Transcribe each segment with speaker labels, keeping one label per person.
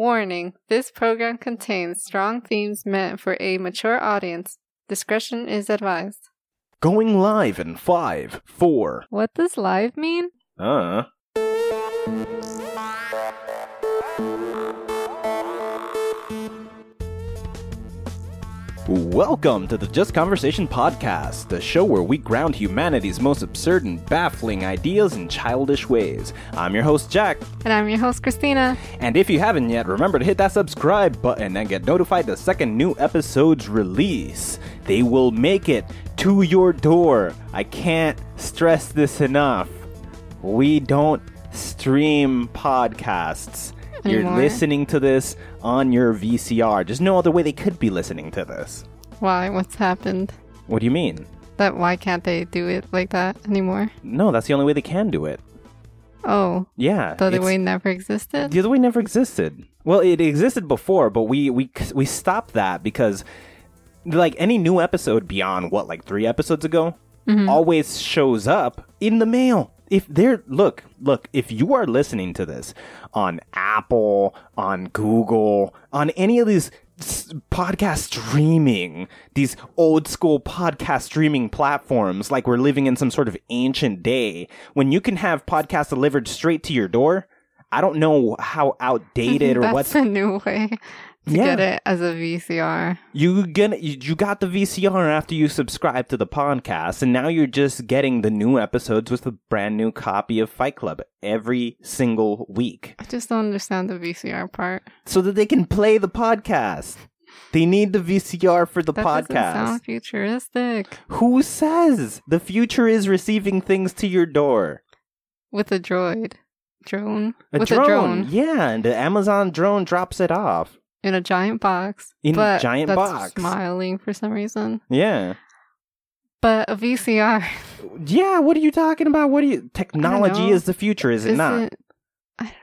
Speaker 1: Warning this program contains strong themes meant for a mature audience. Discretion is advised.
Speaker 2: Going live in five, four.
Speaker 1: What does live mean?
Speaker 2: Uh. Welcome to the Just Conversation podcast, the show where we ground humanity's most absurd and baffling ideas in childish ways. I'm your host, Jack.
Speaker 1: And I'm your host, Christina.
Speaker 2: And if you haven't yet, remember to hit that subscribe button and get notified the second new episode's release. They will make it to your door. I can't stress this enough. We don't stream podcasts. You're listening to this on your VCR. There's no other way they could be listening to this.
Speaker 1: Why? What's happened?
Speaker 2: What do you mean?
Speaker 1: That why can't they do it like that anymore?
Speaker 2: No, that's the only way they can do it.
Speaker 1: Oh,
Speaker 2: Yeah.
Speaker 1: the other way never existed?
Speaker 2: The other way never existed. Well, it existed before, but we we we stopped that because like any new episode beyond what like 3 episodes ago mm-hmm. always shows up in the mail. If they're look, look, if you are listening to this on Apple, on Google, on any of these podcast streaming, these old school podcast streaming platforms like we're living in some sort of ancient day when you can have podcasts delivered straight to your door, I don't know how outdated or
Speaker 1: That's
Speaker 2: what's
Speaker 1: a new way to
Speaker 2: Yeah.
Speaker 1: get it as a VCR.
Speaker 2: you gonna you, got the VCR after you subscribe to the podcast, and now you're just getting the new episodes with a brand new copy of Fight Club every single week,
Speaker 1: I just don't understand the VCR part.
Speaker 2: so that they can play the podcast. They need the VCR for the
Speaker 1: That doesn't
Speaker 2: podcast.
Speaker 1: sound futuristic.
Speaker 2: Who says the future is receiving things to your door?
Speaker 1: With a droid. Drone?
Speaker 2: A
Speaker 1: With
Speaker 2: drone.
Speaker 1: a drone.
Speaker 2: Yeah, and the Amazon drone drops it off.
Speaker 1: In a giant box.
Speaker 2: In a giant
Speaker 1: that's
Speaker 2: box.
Speaker 1: smiling for some reason.
Speaker 2: Yeah.
Speaker 1: But a VCR
Speaker 2: Yeah, what are you talking about? What do you technology is the future, is it not?
Speaker 1: isn't I don't-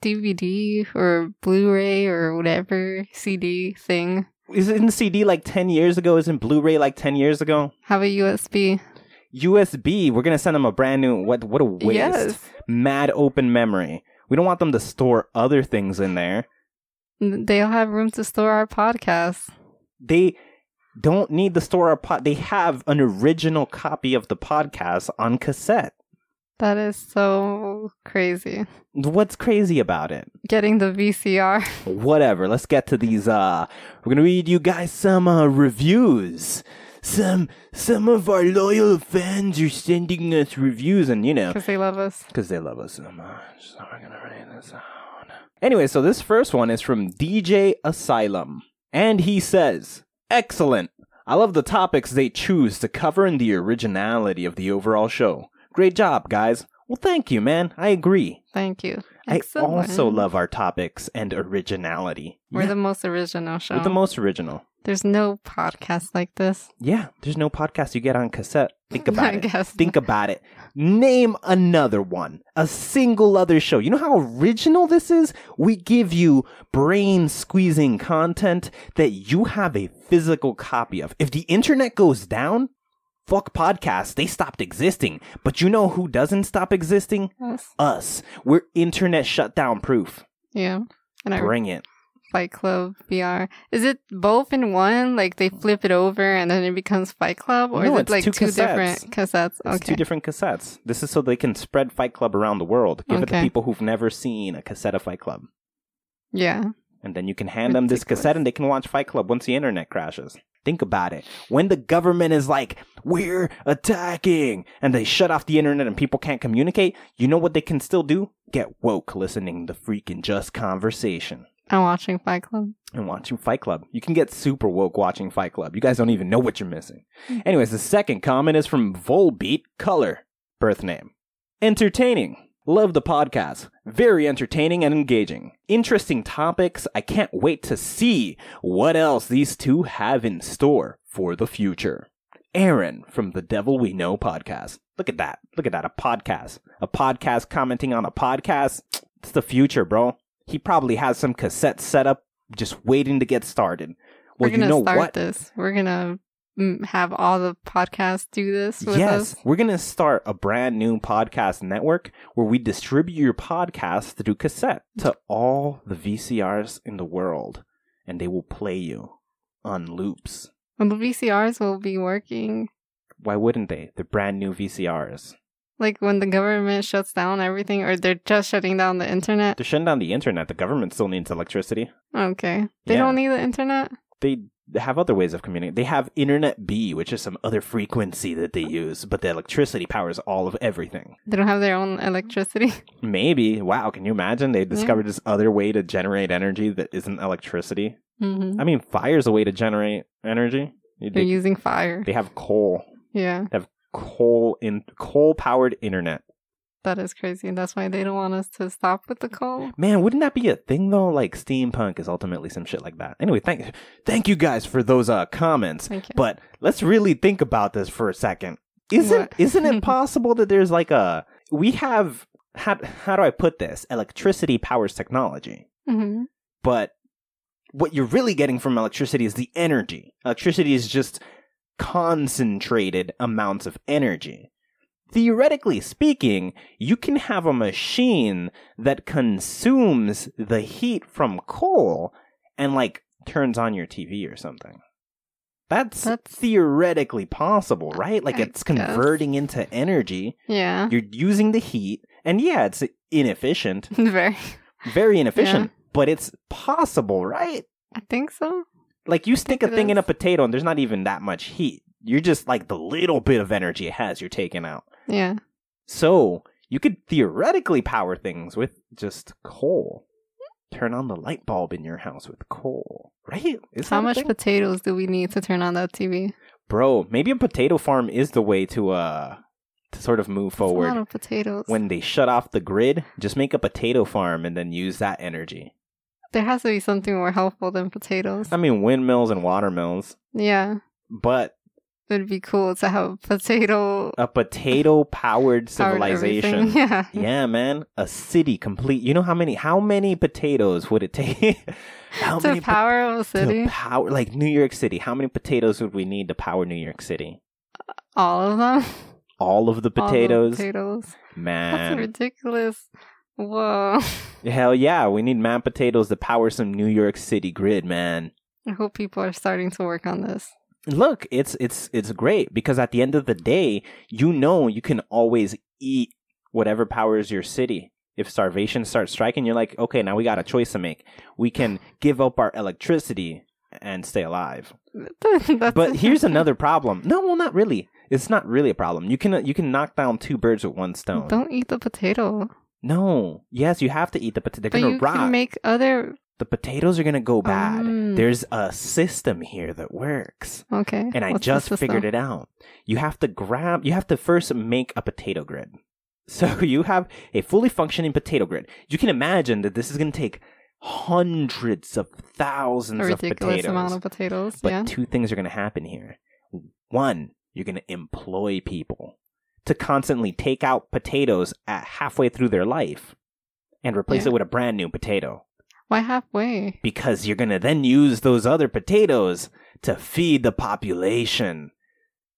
Speaker 1: DVD or Blu-ray or whatever CD thing.
Speaker 2: Isn't CD like 10 years ago? Isn't Blu-ray like 10 years ago?
Speaker 1: Have a USB.
Speaker 2: USB, we're gonna send them a brand new what what a waste.
Speaker 1: Yes.
Speaker 2: Mad open memory. We don't want them to store other things in there.
Speaker 1: They'll have room to store our podcasts.
Speaker 2: They don't need to store our pod they have an original copy of the podcast on cassette.
Speaker 1: That is so crazy.
Speaker 2: What's crazy about it?
Speaker 1: Getting the VCR.
Speaker 2: Whatever. Let's get to these uh we're gonna read you guys some uh reviews. Some some of our loyal fans are sending us reviews and you know
Speaker 1: Because they love us.
Speaker 2: because they love us so much. So we're gonna write this out. Anyway, so this first one is from DJ Asylum, and he says, "Excellent. I love the topics they choose to cover and the originality of the overall show. Great job, guys. Well, thank you, man. I agree.
Speaker 1: Thank you.
Speaker 2: I also love our topics and originality.
Speaker 1: We're
Speaker 2: Yeah,
Speaker 1: the most original show.
Speaker 2: we're the most original.
Speaker 1: There's no podcast like this.
Speaker 2: Yeah, there's no podcast you get on cassette. Think about
Speaker 1: I
Speaker 2: it.
Speaker 1: guess
Speaker 2: Think about it. Name another one. A single other show. You know how original this is? We give you brain squeezing content that you have a physical copy of. If the internet goes down, fuck podcasts. They stopped existing. But you know who doesn't stop existing?
Speaker 1: Us.
Speaker 2: Us. We're internet shutdown proof.
Speaker 1: Yeah. And I
Speaker 2: Bring it.
Speaker 1: Fight Club VR. Is it both in one? Like they flip it over and then it becomes Fight Club, or
Speaker 2: No,
Speaker 1: is
Speaker 2: it's
Speaker 1: it like
Speaker 2: two
Speaker 1: two, different cassettes?
Speaker 2: It's
Speaker 1: Okay.
Speaker 2: two different cassettes. This is so they can spread Fight Club around the world. Give it to people who've never seen a cassette of Fight Club.
Speaker 1: yeah.
Speaker 2: And then you can hand them this cassette and they can watch Fight Club once the internet crashes. Think about it. When the government is like, we're attacking, and they shut off the internet and people can't communicate, you know what they can still do? Get woke listening to freaking just conversation
Speaker 1: I'm watching Fight Club.
Speaker 2: and watching Fight Club. You can get super woke watching Fight Club. You guys don't even know what you're missing. Mm. Anyways, the second comment is from Volbeat Color. Birth name. Entertaining. Love the podcast. Very entertaining and engaging. Interesting topics. I can't wait to see what else these two have in store for the future. Aaron from the Devil We Know podcast. Look at that. Look at that. A podcast. A podcast commenting on a podcast. It's the future, bro. He probably has some cassettes set up just waiting to get started. Well,
Speaker 1: We're gonna
Speaker 2: you know
Speaker 1: start
Speaker 2: what?
Speaker 1: this. We're gonna mm, have all the podcasts do this with
Speaker 2: yes,
Speaker 1: us?
Speaker 2: we're going to start a brand new podcast network where we distribute your podcast through cassette to all the VCRs in the world and they will play you on loops.
Speaker 1: Well, the VCRs will be working.
Speaker 2: Why wouldn't they? They're brand new VCRs.
Speaker 1: Like when the government shuts down everything, or they're just shutting down the internet.
Speaker 2: They're shutting down the internet. The government still needs electricity.
Speaker 1: Okay, they
Speaker 2: Yeah.
Speaker 1: don't need the internet.
Speaker 2: They have other ways of communicating. They have Internet B, which is some other frequency that they use, but the electricity powers all of everything.
Speaker 1: They don't have their own electricity.
Speaker 2: Maybe. Wow, can you imagine? They discovered this other way to generate energy that isn't electricity.
Speaker 1: hmm
Speaker 2: I mean, fire's a way to generate energy.
Speaker 1: They're
Speaker 2: They,
Speaker 1: using fire.
Speaker 2: they have coal.
Speaker 1: Yeah,
Speaker 2: They have coal in coal powered internet.
Speaker 1: that is crazy. And that's why they don't want us to stop with the coal.
Speaker 2: Man, wouldn't that be a thing though? Like steampunk is ultimately some shit like that. Anyway, thank thank you guys for those uh comments.
Speaker 1: Thank you.
Speaker 2: But let's really think about this for a second. Isn't
Speaker 1: What?
Speaker 2: isn't it possible that there's like a we have how how do I put this? Electricity powers technology.
Speaker 1: hmm
Speaker 2: But what you're really getting from electricity is the energy. Electricity is just concentrated amounts of energy. Theoretically speaking, you can have a machine that consumes the heat from coal and like turns on your TV or something. That's,
Speaker 1: That's-
Speaker 2: theoretically possible, right? Like
Speaker 1: I
Speaker 2: it's converting into energy.
Speaker 1: Yeah,
Speaker 2: You're using the heat, and yeah, it's inefficient,
Speaker 1: very.
Speaker 2: very inefficient, but it's possible, right?
Speaker 1: I think so.
Speaker 2: Like you stick a thing in a potato and there's not even that much heat. You're just like the little bit of energy it has, you're taking out.
Speaker 1: Yeah,
Speaker 2: So you could theoretically power things with just coal. Turn on the light bulb in your house with coal, right? Is
Speaker 1: how much potatoes do we need to turn on that TV?
Speaker 2: Bro, maybe a potato farm is the way to uh to sort of move
Speaker 1: That's a lot
Speaker 2: forward.
Speaker 1: of potatoes.
Speaker 2: When they shut off the grid, just make a potato farm and then use that energy.
Speaker 1: There has to be something more helpful than potatoes.
Speaker 2: I mean, windmills and watermills,
Speaker 1: yeah,
Speaker 2: but
Speaker 1: it'd be cool to have a potato
Speaker 2: a potato powered civilization.
Speaker 1: Yeah,
Speaker 2: Yeah, man, a city complete. You know how many how many potatoes would it take? how
Speaker 1: to
Speaker 2: many po-
Speaker 1: power a city,
Speaker 2: to power like New York City? How many potatoes would we need to power New York City?
Speaker 1: all of them.
Speaker 2: All of the
Speaker 1: All the
Speaker 2: potatoes,
Speaker 1: man That's ridiculous. Whoa.
Speaker 2: Hell yeah, we need man potatoes to power some New York City grid, man.
Speaker 1: I hope people are starting to work on this.
Speaker 2: Look, it's it's it's great because at the end of the day, you know you can always eat whatever powers your city. If starvation starts striking, you're like, okay, now we got a choice to make. We can give up our electricity and stay alive. But here's another problem. No, well, not really. It's not really a problem. You can you can knock down two birds with one stone.
Speaker 1: Don't eat the potato.
Speaker 2: No. Yes, you have to eat the potato. They're
Speaker 1: But
Speaker 2: gonna
Speaker 1: you
Speaker 2: rot.
Speaker 1: can make other.
Speaker 2: the potatoes are gonna go bad.
Speaker 1: Mm.
Speaker 2: There's a system here that works.
Speaker 1: Okay.
Speaker 2: and I just figured it out. You have to grab, you have to first make a potato grid. So you have a fully functioning potato grid. You can imagine that this is going to take hundreds of thousands
Speaker 1: A
Speaker 2: of
Speaker 1: ridiculous
Speaker 2: potatoes.
Speaker 1: amount of potatoes.
Speaker 2: but
Speaker 1: yeah.
Speaker 2: two things are going to happen here. One, you're going to employ people to constantly take out potatoes at halfway through their life and replace
Speaker 1: Yeah.
Speaker 2: it with a brand new potato
Speaker 1: Why halfway?
Speaker 2: because you're going to then use those other potatoes to feed the population.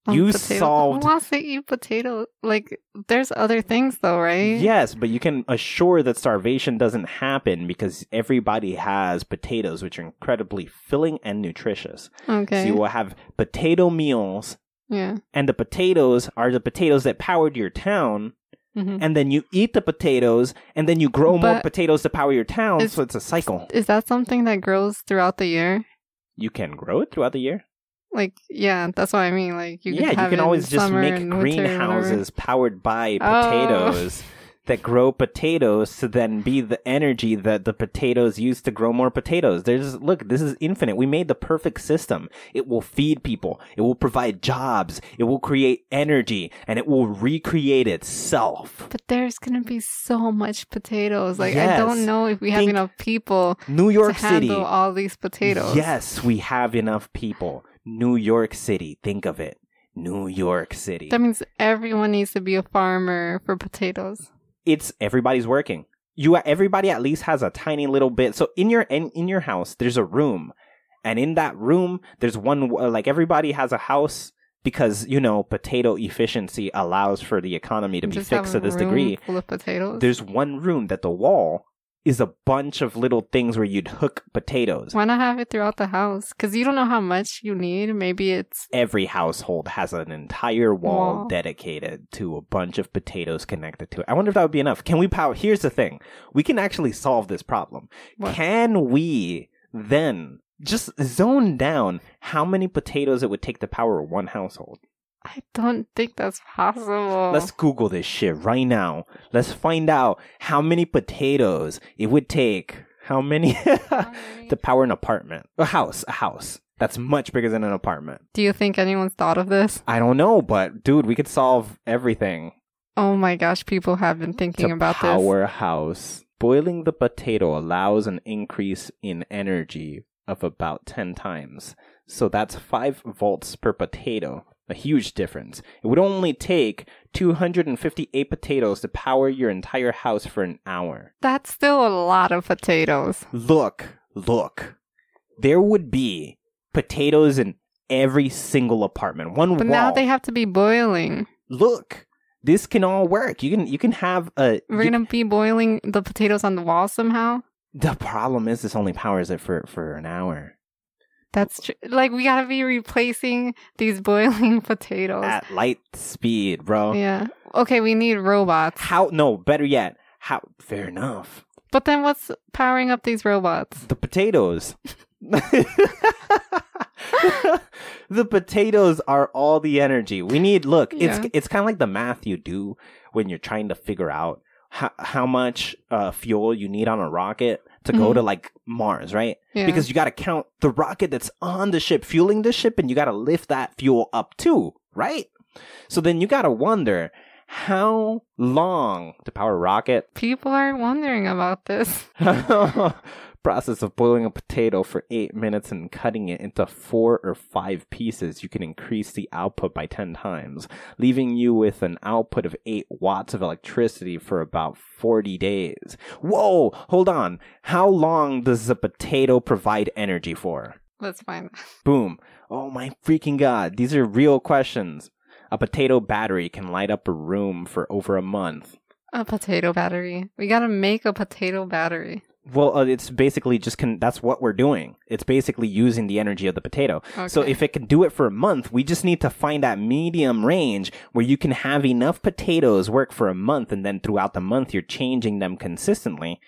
Speaker 1: Um,
Speaker 2: You
Speaker 1: potato-
Speaker 2: solved-
Speaker 1: Who wants to eat potato? Like, there's other things though, right?
Speaker 2: Yes, but you can assure that starvation doesn't happen because everybody has potatoes, which are incredibly filling and nutritious.
Speaker 1: Okay.
Speaker 2: So you will have potato meals,
Speaker 1: yeah.
Speaker 2: and the potatoes are the potatoes that powered your town.
Speaker 1: hmm
Speaker 2: And then you eat the potatoes, and then you grow more potatoes to power your town.
Speaker 1: is-
Speaker 2: So it's a cycle.
Speaker 1: Is that something that grows throughout the year?
Speaker 2: You can grow it throughout the year.
Speaker 1: Like, yeah, that's what I mean. Like, you
Speaker 2: yeah, you can always just make
Speaker 1: and winter, whatever.
Speaker 2: greenhouses powered by
Speaker 1: Oh.
Speaker 2: that grow potatoes to then be the energy that the potatoes use to grow more potatoes. There's look, this is infinite. We made the perfect system. It will feed people. It will provide jobs. It will create energy and it will recreate itself.
Speaker 1: But there's gonna be so much potatoes. Like, I don't know if we have
Speaker 2: Think
Speaker 1: enough people
Speaker 2: New York
Speaker 1: to
Speaker 2: City.
Speaker 1: handle all these potatoes.
Speaker 2: Yes, we have enough people. New York City. Think of it. New York City.
Speaker 1: That means everyone needs to be a farmer for potatoes.
Speaker 2: It's everybody's working. You everybody at least has a tiny little bit. So in your in, in your house, there's a room, And in that room, there's one, uh, like everybody has a house because, you know, potato efficiency allows for the economy to be
Speaker 1: Just
Speaker 2: fixed to this degree.
Speaker 1: Full of potatoes.
Speaker 2: There's one room that the wall is a bunch of little things where you'd hook potatoes.
Speaker 1: Why not have it throughout the house? Because you don't know how much you need. Maybe it's
Speaker 2: Every household has an entire wall
Speaker 1: Wall.
Speaker 2: dedicated to a bunch of potatoes connected to it. I wonder if that would be enough. Can we power? Here's the thing. We can actually solve this problem.
Speaker 1: What?
Speaker 2: Can we then just zone down how many potatoes it would take to power one household?
Speaker 1: I don't think that's possible.
Speaker 2: Let's Google this shit right now. Let's find out how many potatoes it would take. How many to power an apartment? A house. A house. That's much bigger than an apartment.
Speaker 1: Do you think anyone's thought of this?
Speaker 2: I don't know, but dude, we could solve everything.
Speaker 1: Oh my gosh, people have been thinking
Speaker 2: to
Speaker 1: about
Speaker 2: power a house. Boiling the potato allows an increase in energy of about 10 times. So that's 5 volts per potato. A huge difference. It would only take 258 potatoes to power your entire house for an hour.
Speaker 1: That's still a lot of potatoes.
Speaker 2: Look, look. There would be potatoes in every single apartment. One would
Speaker 1: But
Speaker 2: wall.
Speaker 1: now they have to be boiling.
Speaker 2: Look, this can all work. You can you can have a
Speaker 1: We're
Speaker 2: you-
Speaker 1: gonna be boiling the potatoes on the wall somehow.
Speaker 2: The problem is this only powers it for for an hour
Speaker 1: That's true. Like we gotta be replacing these boiling potatoes.
Speaker 2: at light speed, bro.
Speaker 1: yeah. Okay, we need robots.
Speaker 2: How? No, better yet. How? Fair enough.
Speaker 1: But then what's powering up these robots?
Speaker 2: The potatoes. the potatoes are all the energy we need. Look,
Speaker 1: Yeah.
Speaker 2: it's it's kind of like the math you do when you're trying to figure out how how much uh, fuel you need on a rocket to go
Speaker 1: Mhm.
Speaker 2: to like Mars, right?
Speaker 1: Yeah.
Speaker 2: because you got to count the rocket that's on the ship fueling the ship and you got to lift that fuel up too right so then you got to wonder how long to power a rocket
Speaker 1: people are wondering about this.
Speaker 2: process of boiling a potato for eight minutes and cutting it into four or five pieces you can increase the output by 10 times leaving you with an output of 8 watts of electricity for about 40 days whoa hold on how long does a potato provide energy for
Speaker 1: Let's find.
Speaker 2: Boom. Oh my freaking god. These are real questions. A potato battery can light up a room for over a month.
Speaker 1: A potato battery. We gotta make a potato battery.
Speaker 2: Well, uh, it's basically just can. That's what we're doing. It's basically using the energy of the potato. So if it can do it for a month, we just need to find that medium range where you can have enough potatoes work for a month, and then throughout the month you're changing them consistently,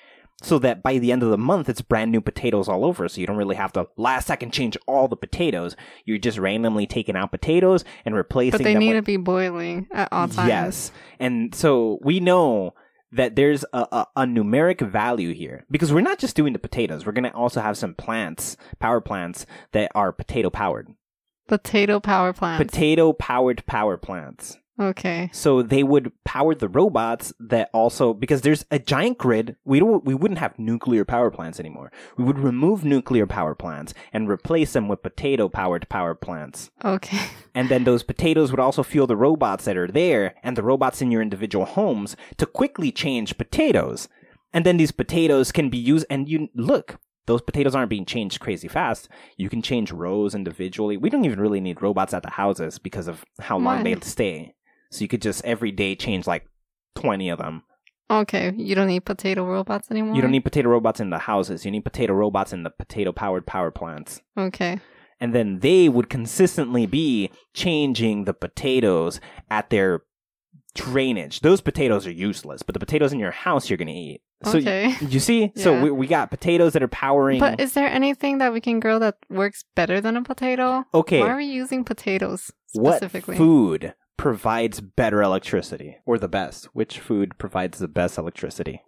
Speaker 2: so that by the end of the month it's brand new potatoes all over. So you don't really have to last second change all the potatoes. You're just randomly taking out potatoes and replacing them.
Speaker 1: But they need
Speaker 2: with
Speaker 1: to be boiling at all times.
Speaker 2: Yes. And so we know that there's a, a, a numeric value here because we're not just doing the potatoes. We're going to also have some plants, power plants that are potato powered.
Speaker 1: Potato power plants.
Speaker 2: Potato powered power plants.
Speaker 1: Okay.
Speaker 2: So they would power the robots that also because there's a giant grid. We don't we wouldn't have nuclear power plants anymore. We would remove nuclear power plants and replace them with potato powered power plants.
Speaker 1: Okay.
Speaker 2: And then those potatoes would also fuel the robots that are there and the robots in your individual homes to quickly change potatoes. And then these potatoes can be used and you look, those potatoes aren't being changed crazy fast. You can change rows individually. We don't even really need robots at the houses because of how long
Speaker 1: Why?
Speaker 2: they stay. So you could just every day change like 20 of them.
Speaker 1: Okay. You don't need potato robots anymore?
Speaker 2: You don't need potato robots in the houses. You need potato robots in the potato powered power plants.
Speaker 1: Okay.
Speaker 2: and then they would consistently be changing the potatoes at their drainage. Those potatoes are useless, but the potatoes in your house you're going to eat. So
Speaker 1: Okay.
Speaker 2: you, see, so we, we got potatoes that are powering.
Speaker 1: But is there anything that we can grow that works better than a potato?
Speaker 2: okay,
Speaker 1: Why are we using potatoes
Speaker 2: what
Speaker 1: specifically?
Speaker 2: food provides better electricity, or the best? Which food provides the best electricity?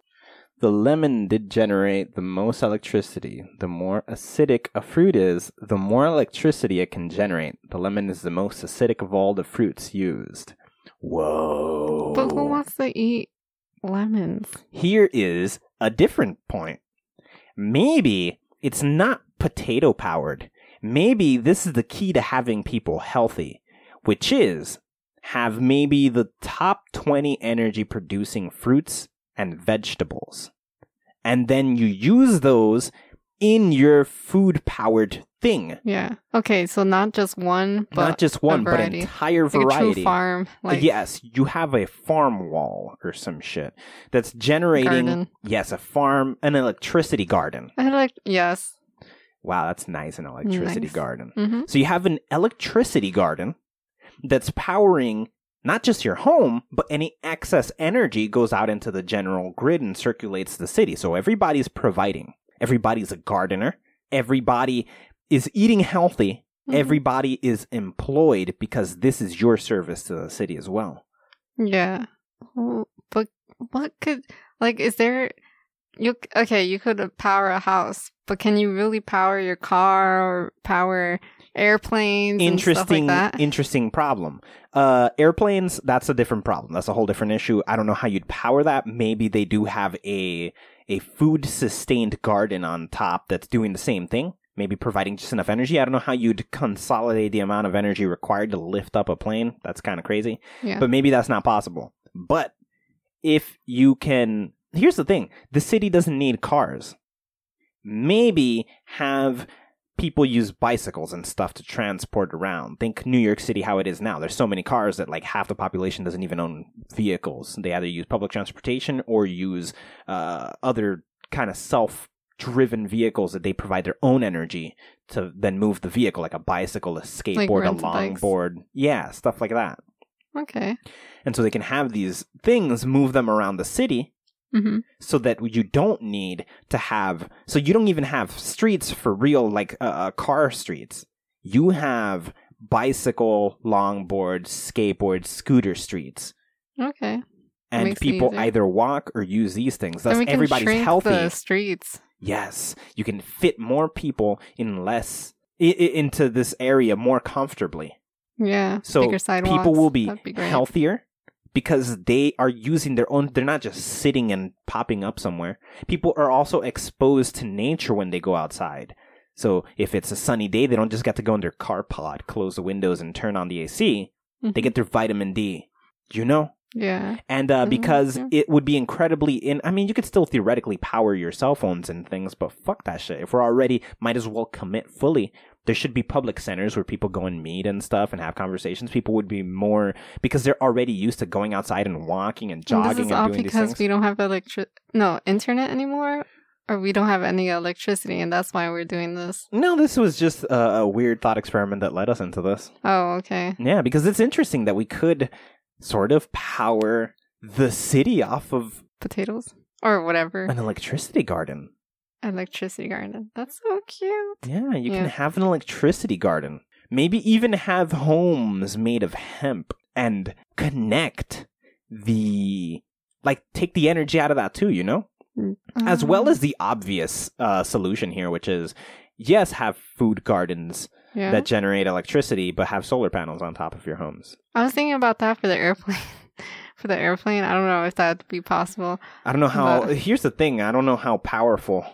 Speaker 2: The lemon did generate the most electricity. The more acidic a fruit is, the more electricity it can generate. The lemon is the most acidic of all the fruits used. Whoa.
Speaker 1: But who wants to eat lemons?
Speaker 2: Here is a different point. Maybe it's not potato powered. Maybe this is the key to having people healthy, which is have maybe the top 20 energy producing fruits and vegetables. And then you use those in your food powered thing.
Speaker 1: Yeah. Okay, so not just one, but
Speaker 2: Not just one, but
Speaker 1: variety.
Speaker 2: entire
Speaker 1: Like a true
Speaker 2: variety.
Speaker 1: farm, like
Speaker 2: yes, you have a farm wall or some shit that's generating.
Speaker 1: Garden.
Speaker 2: Yes, a farm, an electricity garden.
Speaker 1: I like yes.
Speaker 2: Wow, that's nice, an electricity
Speaker 1: Nice.
Speaker 2: garden.
Speaker 1: hmm
Speaker 2: So you have an electricity garden that's powering not just your home, but any excess energy goes out into the general grid and circulates the city. So everybody's providing. Everybody's a gardener. Everybody is eating healthy.
Speaker 1: Mhm.
Speaker 2: Everybody is employed because this is your service to the city as well.
Speaker 1: Yeah. But what could like is there you okay, you could power a house, but can you really power your car or power airplanes and stuff
Speaker 2: interesting
Speaker 1: like that?
Speaker 2: interesting problem. Uh airplanes that's a different problem. That's a whole different issue. I don't know how you'd power that. Maybe they do have a a food sustained garden on top that's doing the same thing maybe providing just enough energy. I don't know how you'd consolidate the amount of energy required to lift up a plane. That's kind of crazy.
Speaker 1: Yeah.
Speaker 2: but maybe that's not possible. But if you can here's the thing. The city doesn't need cars. Maybe have people use bicycles and stuff to transport around. Think New York City how it is now. There's so many cars that like half the population doesn't even own vehicles. They either use public transportation or use uh, other kind of self driven vehicles that they provide their own energy to then move the vehicle like a bicycle, a skateboard, a
Speaker 1: rental bikes.
Speaker 2: longboard. Yeah, stuff like that.
Speaker 1: okay.
Speaker 2: And so they can have these things move them around the city
Speaker 1: hmm
Speaker 2: so that you don't need to have so you don't even have streets for real like uh, uh, car streets. You have bicycle longboard skateboard scooter streets.
Speaker 1: Okay.
Speaker 2: and people either walk or use these things. Thus
Speaker 1: we
Speaker 2: everybody's healthy.
Speaker 1: the streets.
Speaker 2: yes. You can fit more people in less i- into this area more comfortably.
Speaker 1: Yeah.
Speaker 2: so people will be healthier because they are using their own they're not just sitting and popping up somewhere. People are also exposed to nature when they go outside. So if it's a sunny day they don't just get to go in their car pod close the windows and turn on the ac they
Speaker 1: Mhm.
Speaker 2: get their vitamin d. You know?
Speaker 1: Yeah.
Speaker 2: and uh,
Speaker 1: Mhm,
Speaker 2: because
Speaker 1: yeah.
Speaker 2: it would be incredibly in i mean you could still theoretically power your cell phones and things but fuck that shit. If we're already might as well commit fully there should be public centers where people go and meet and stuff and have conversations people would be more because they're already used to going outside and walking and jogging.
Speaker 1: And this is
Speaker 2: and
Speaker 1: all because we don't have electric no internet anymore, or we don't have any electricity, and that's why we're doing this.
Speaker 2: no this was just a, a weird thought experiment that led us into this
Speaker 1: Oh, okay.
Speaker 2: yeah because it's interesting that we could sort of power the city off of
Speaker 1: Potatoes or whatever.
Speaker 2: an electricity garden
Speaker 1: Electricity garden. That's so cute.
Speaker 2: Yeah, you
Speaker 1: Yeah.
Speaker 2: can have an electricity garden. Maybe even have homes made of hemp and connect the like take the energy out of that too, you know? As well
Speaker 1: Um,
Speaker 2: as the obvious uh, solution here, which is yes, have food gardens
Speaker 1: yeah.
Speaker 2: that generate electricity, but have solar panels on top of your homes.
Speaker 1: I was thinking about that for the airplane. for the airplane, I don't know if that'd be possible.
Speaker 2: I don't know how.
Speaker 1: But-
Speaker 2: Here's the thing: I don't know how powerful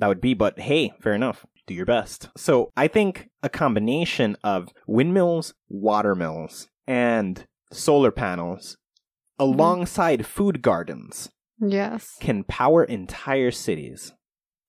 Speaker 2: that would be, but hey, fair enough. Do your best. So I think a combination of windmills, water mills, and solar panels,
Speaker 1: Mm-hmm.
Speaker 2: alongside food gardens,
Speaker 1: Yes,
Speaker 2: can power entire cities.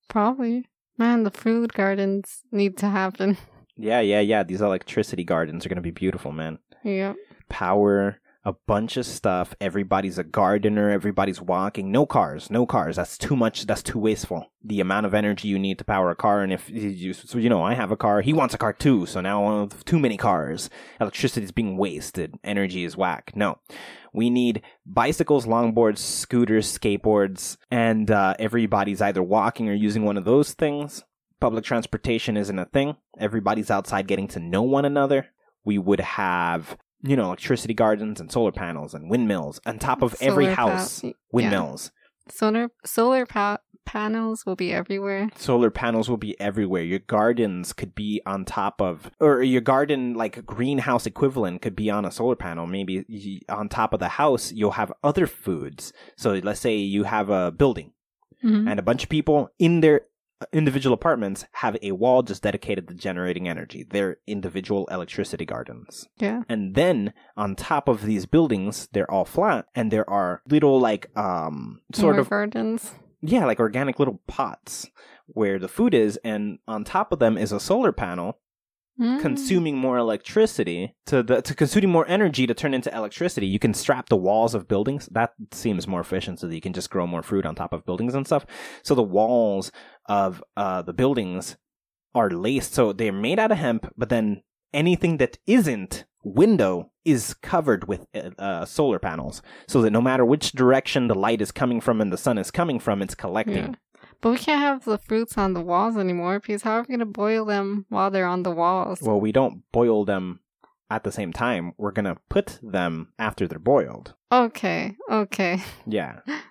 Speaker 1: probably. Man, the food gardens need to happen.
Speaker 2: Yeah, yeah, yeah. These electricity gardens are gonna be beautiful, man.
Speaker 1: Yeah.
Speaker 2: power a bunch of stuff. Everybody's a gardener. Everybody's walking. No cars. No cars. That's too much. That's too wasteful. The amount of energy you need to power a car. And if you, so you know, I have a car. He wants a car too. So now have too many cars. Electricity is being wasted. Energy is whack. No. We need bicycles, longboards, scooters, skateboards, and uh, everybody's either walking or using one of those things. Public transportation isn't a thing. Everybody's outside getting to know one another. We would have you know, electricity gardens and solar panels and windmills on top of every
Speaker 1: Solar pa-
Speaker 2: house.
Speaker 1: yeah.
Speaker 2: Windmills.
Speaker 1: Solar solar pa- panels will be everywhere.
Speaker 2: Solar panels will be everywhere. Your gardens could be on top of, or your garden, like greenhouse equivalent, could be on a solar panel. Maybe on top of the house, you'll have other foods. So let's say you have a building
Speaker 1: Mhm.
Speaker 2: and a bunch of people in their individual apartments have a wall just dedicated to generating energy. They're individual electricity gardens.
Speaker 1: Yeah.
Speaker 2: And then on top of these buildings, they're all flat and there are little like um sort
Speaker 1: More
Speaker 2: of
Speaker 1: gardens.
Speaker 2: yeah, like organic little pots where the food is, and on top of them is a solar panel
Speaker 1: Mm.
Speaker 2: consuming more electricity to the to consuming more energy to turn into electricity. You can strap the walls of buildings. That seems more efficient, so that you can just grow more fruit on top of buildings and stuff. So the walls of uh, the buildings are laced, so they're made out of hemp. But then anything that isn't window is covered with uh, solar panels, so that no matter which direction the light is coming from and the sun is coming from, it's collecting.
Speaker 1: Yeah. But we can't have the fruits on the walls anymore because how are we going to boil them while they're on the walls?
Speaker 2: Well, we don't boil them at the same time. We're gonna put them after they're boiled.
Speaker 1: Okay, okay.
Speaker 2: Yeah.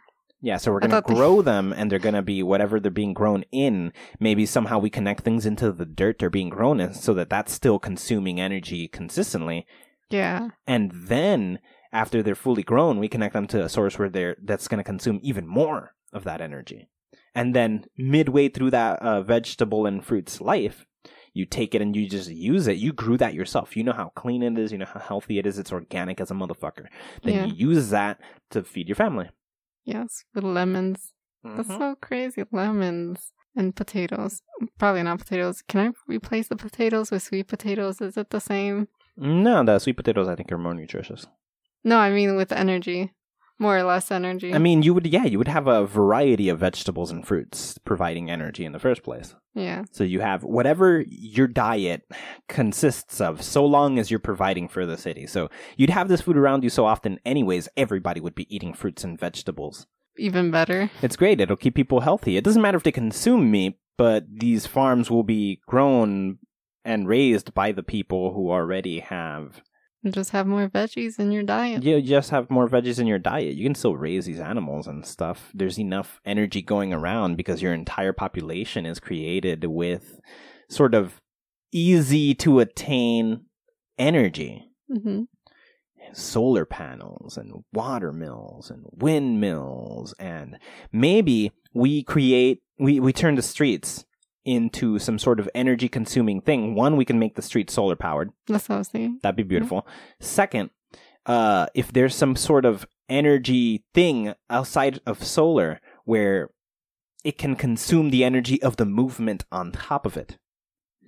Speaker 2: Yeah, so we're gonna
Speaker 1: thought they-
Speaker 2: grow them and they're gonna be whatever they're being grown in. Maybe somehow we connect things into the dirt they're being grown in so that that's still consuming energy consistently.
Speaker 1: Yeah.
Speaker 2: And then after they're fully grown, we connect them to a source where they're that's gonna consume even more of that energy. And then midway through that uh, vegetable and fruit's life, you take it and you just use it. You grew that yourself. You know how clean it is. You know how healthy it is. It's organic as a motherfucker. Then
Speaker 1: Yeah.
Speaker 2: you use that to feed your family.
Speaker 1: Yes, with lemons. That's so crazy. Lemons and potatoes. Probably not potatoes. Can I replace the potatoes with sweet potatoes? Is it the same?
Speaker 2: No, the sweet potatoes I think are more nutritious.
Speaker 1: No, I mean with energy. More or less energy.
Speaker 2: I mean, you would yeah, you would have a variety of vegetables and fruits providing energy in the first place.
Speaker 1: yeah.
Speaker 2: So you have whatever your diet consists of, so long as you're providing for the city. So you'd have this food around you so often, anyways. Everybody would be eating fruits and vegetables.
Speaker 1: Even better.
Speaker 2: It's great. It'll keep people healthy. It doesn't matter if they consume meat, but these farms will be grown and raised by the people who already have
Speaker 1: Just have more veggies in your diet.
Speaker 2: you just have more veggies in your diet. You can still raise these animals and stuff. There's enough energy going around because your entire population is created with sort of easy to attain energy.
Speaker 1: hmm
Speaker 2: Solar panels and water mills and windmills and maybe we create we, we turn the streets into some sort of energy consuming thing. One, we can make the streets solar powered.
Speaker 1: That's what I was thinking.
Speaker 2: That'd be beautiful. Second, uh, if there's some sort of energy thing outside of solar where it can consume the energy of the movement on top of it,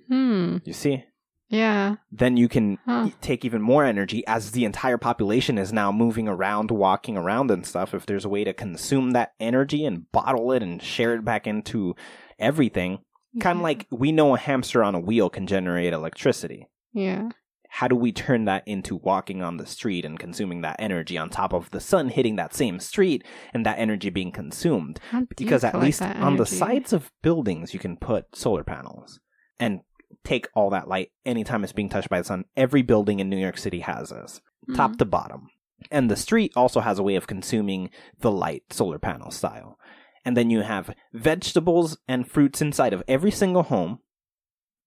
Speaker 1: Hmm.
Speaker 2: you see?
Speaker 1: Yeah.
Speaker 2: Then you can
Speaker 1: Huh.
Speaker 2: take even more energy as the entire population is now moving around, walking around and stuff. If there's a way to consume that energy and bottle it and share it back into everything, kind of
Speaker 1: Yeah.
Speaker 2: like we know a hamster on a wheel can generate electricity.
Speaker 1: Yeah.
Speaker 2: how do we turn that into walking on the street and consuming that energy on top of the sun hitting that same street and that energy being consumed?
Speaker 1: How do you
Speaker 2: Because at least on the sides of buildings, you can put solar panels and take all that light anytime it's being touched by the sun. Every building in New York City has this, top
Speaker 1: Mhm.
Speaker 2: to bottom. And the street also has a way of consuming the light solar panel style. And then you have vegetables and fruits inside of every single home.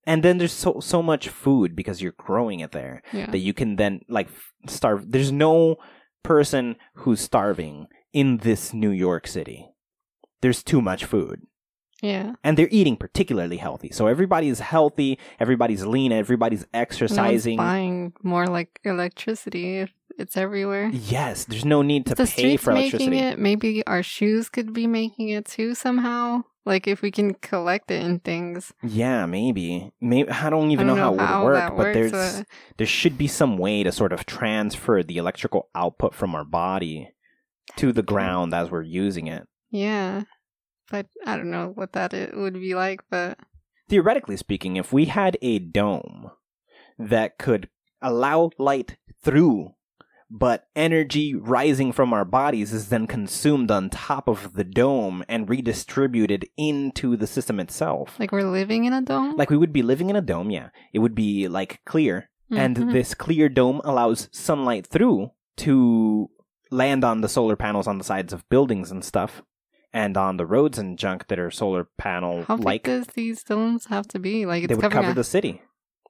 Speaker 2: And then there's so so much food because you're growing it there
Speaker 1: Yeah.
Speaker 2: that you can then like starve. There's no person who's starving in this New York City. There's too much food.
Speaker 1: Yeah.
Speaker 2: And they're eating particularly healthy. So everybody's healthy, everybody's lean, everybody's
Speaker 1: No
Speaker 2: exercising.
Speaker 1: buying more like electricity if it's everywhere.
Speaker 2: Yes, there's no need to
Speaker 1: the
Speaker 2: pay for
Speaker 1: making
Speaker 2: electricity.
Speaker 1: it, maybe our shoes could be making it too somehow. Like if we can collect it in things.
Speaker 2: Yeah, maybe. Maybe I don't even
Speaker 1: I don't
Speaker 2: know,
Speaker 1: know
Speaker 2: how it would work, but
Speaker 1: works,
Speaker 2: there's
Speaker 1: uh,
Speaker 2: there should be some way to sort of transfer the electrical output from our body to the ground as we're using it.
Speaker 1: Yeah. But I don't know what that it would be like, but
Speaker 2: Theoretically speaking, if we had a dome that could allow light through, but energy rising from our bodies is then consumed on top of the dome and redistributed into the system itself.
Speaker 1: like we're living in a dome.
Speaker 2: Like we would be living in a dome, yeah. It would be like clear, and
Speaker 1: Mhm.
Speaker 2: this clear dome allows sunlight through to land on the solar panels on the sides of buildings and stuff, and on the roads and junk that are solar panel
Speaker 1: How big
Speaker 2: like.
Speaker 1: does these domes have to be? Like it's
Speaker 2: They would cover
Speaker 1: a-
Speaker 2: the city.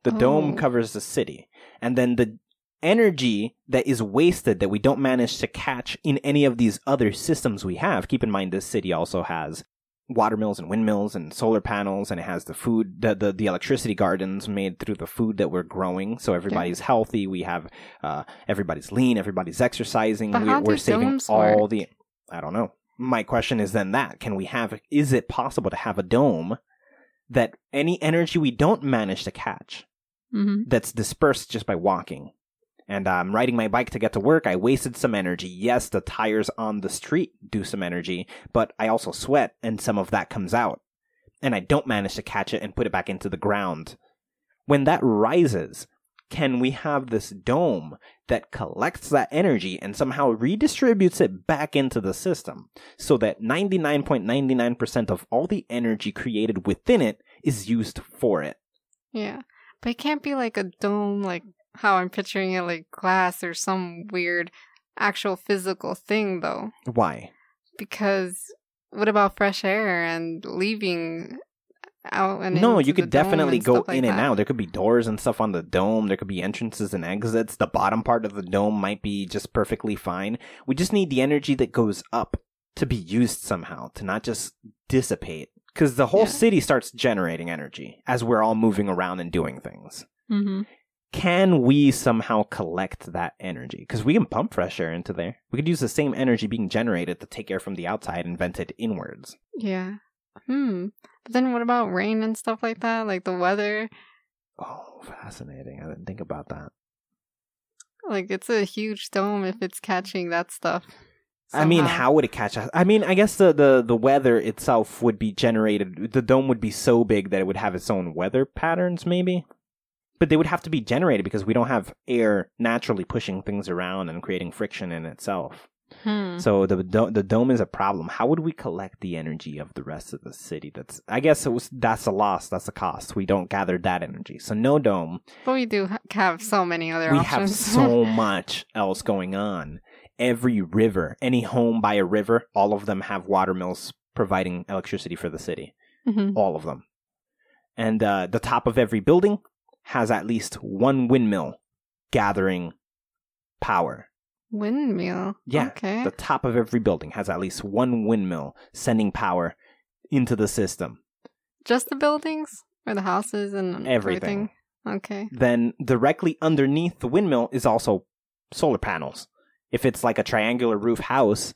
Speaker 2: The dome
Speaker 1: Oh.
Speaker 2: covers the city, and then the energy that is wasted that we don't manage to catch in any of these other systems we have. Keep in mind, this city also has water mills and windmills and solar panels and it has the food the, the, the electricity gardens made through the food that we're growing. So everybody's healthy. We have uh, everybody's lean. Everybody's exercising.
Speaker 1: But
Speaker 2: we're,
Speaker 1: how
Speaker 2: we're saving all
Speaker 1: work?
Speaker 2: the i don't know. My question is then that can we have is it possible to have a dome that any energy we don't manage to catch
Speaker 1: hmm
Speaker 2: that's dispersed just by walking and I'm riding my bike to get to work. I wasted some energy. Yes, the tires on the street do some energy, but I also sweat and some of that comes out. And I don't manage to catch it and put it back into the ground. When that rises, can we have this dome that collects that energy and somehow redistributes it back into the system so that 99.99% of all the energy created within it is used for it?
Speaker 1: Yeah. But it can't be like a dome, like how I'm picturing it, like glass or some weird actual physical thing, though.
Speaker 2: Why?
Speaker 1: Because what about fresh air and leaving out and
Speaker 2: no, you could definitely go
Speaker 1: like
Speaker 2: in and out. There could be doors and stuff on the dome. There could be entrances and exits. The bottom part of the dome might be just perfectly fine. We just need the energy that goes up to be used somehow, to not just dissipate. Because the whole
Speaker 1: Yeah.
Speaker 2: city starts generating energy as we're all moving around and doing things.
Speaker 1: Mm-hmm.
Speaker 2: Can we somehow collect that energy? Because we can pump fresh air into there. We could use the same energy being generated to take air from the outside and vent it inwards.
Speaker 1: Yeah. Hmm. But then what about rain and stuff like that? Like the weather?
Speaker 2: Oh, fascinating. I didn't think about that.
Speaker 1: Like it's a huge dome if it's catching that stuff.
Speaker 2: I mean, how would it catch? I mean, I guess the, the, the weather itself would be generated. The dome would be so big that it would have its own weather patterns, maybe. But they would have to be generated because we don't have air naturally pushing things around and creating friction in itself.
Speaker 1: Hmm.
Speaker 2: So the do- the dome is a problem. How would we collect the energy of the rest of the city? That's I guess it was that's a loss. That's a cost. We don't gather that energy. So no dome.
Speaker 1: But we do ha- have so many other
Speaker 2: we have so much else going on. Every river, any home by a river, all of them have water mills providing electricity for the city.
Speaker 1: Mhm.
Speaker 2: All of them. And uh, the top of every building has at least one windmill gathering power.
Speaker 1: Windmill.
Speaker 2: Yeah,
Speaker 1: Okay.
Speaker 2: The top of every building has at least one windmill sending power into the system.
Speaker 1: Just the buildings or the houses and
Speaker 2: Everything.
Speaker 1: everything? Okay.
Speaker 2: Then directly underneath the windmill is also solar panels. If it's like a triangular roof house,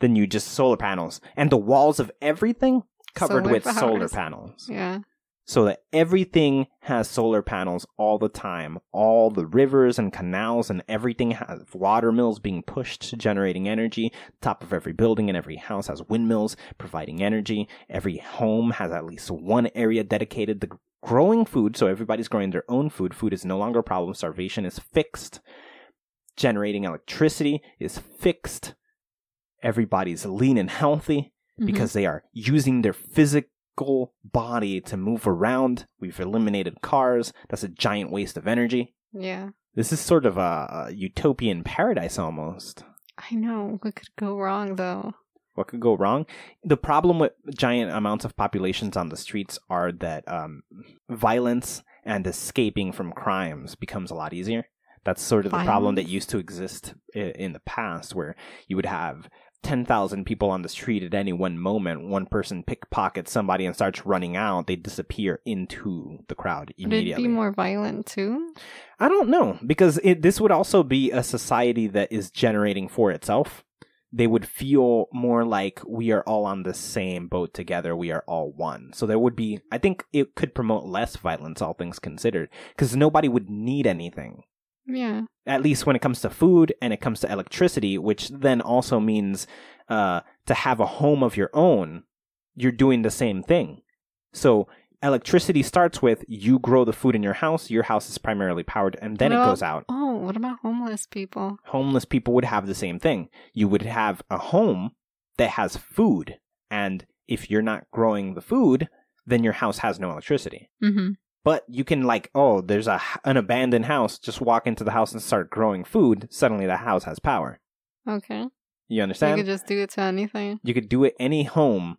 Speaker 2: then you just solar panels. And the walls of everything covered
Speaker 1: Solar
Speaker 2: with solar panels.
Speaker 1: Yeah.
Speaker 2: So that everything has solar panels all the time. All the rivers and canals and everything has water mills being pushed, generating energy. Top of every building and every house has windmills providing energy. Every home has at least one area dedicated to growing food. So everybody's growing their own food. Food is no longer a problem. Starvation is fixed. Generating electricity is fixed. Everybody's lean and healthy
Speaker 1: Mhm.
Speaker 2: because they are using their physical body to move around. We've eliminated cars. That's a giant waste of energy.
Speaker 1: Yeah.
Speaker 2: This is sort of a, a utopian paradise almost.
Speaker 1: I know. What could go wrong though?
Speaker 2: What could go wrong? The problem with giant amounts of populations on the streets are that um, violence and escaping from crimes becomes a lot easier. That's sort of the problem that used to exist in the past, where you would have 10,000 people on the street at any one moment. One person pickpockets somebody and starts running out. They disappear into the crowd
Speaker 1: Would it
Speaker 2: immediately.
Speaker 1: be more violent too?
Speaker 2: I don't know because it, this would also be a society that is generating for itself. They would feel more like we are all on the same boat together. We are all one. So there would be, I think it could promote less violence, all things considered, because nobody would need anything.
Speaker 1: Yeah.
Speaker 2: At least when it comes to food and it comes to electricity, which then also means uh, to have a home of your own, you're doing the same thing. So electricity starts with you grow the food in your house, your house is primarily powered, and then it goes out.
Speaker 1: Oh, what about homeless people?
Speaker 2: Homeless people would have the same thing. You would have a home that has food, and if you're not growing the food, then your house has no electricity.
Speaker 1: Mm-hmm.
Speaker 2: But you can like, oh, there's a an abandoned house. Just walk into the house and start growing food. Suddenly, the house has power.
Speaker 1: Okay.
Speaker 2: You understand?
Speaker 1: You could just do it to anything.
Speaker 2: you could do it any home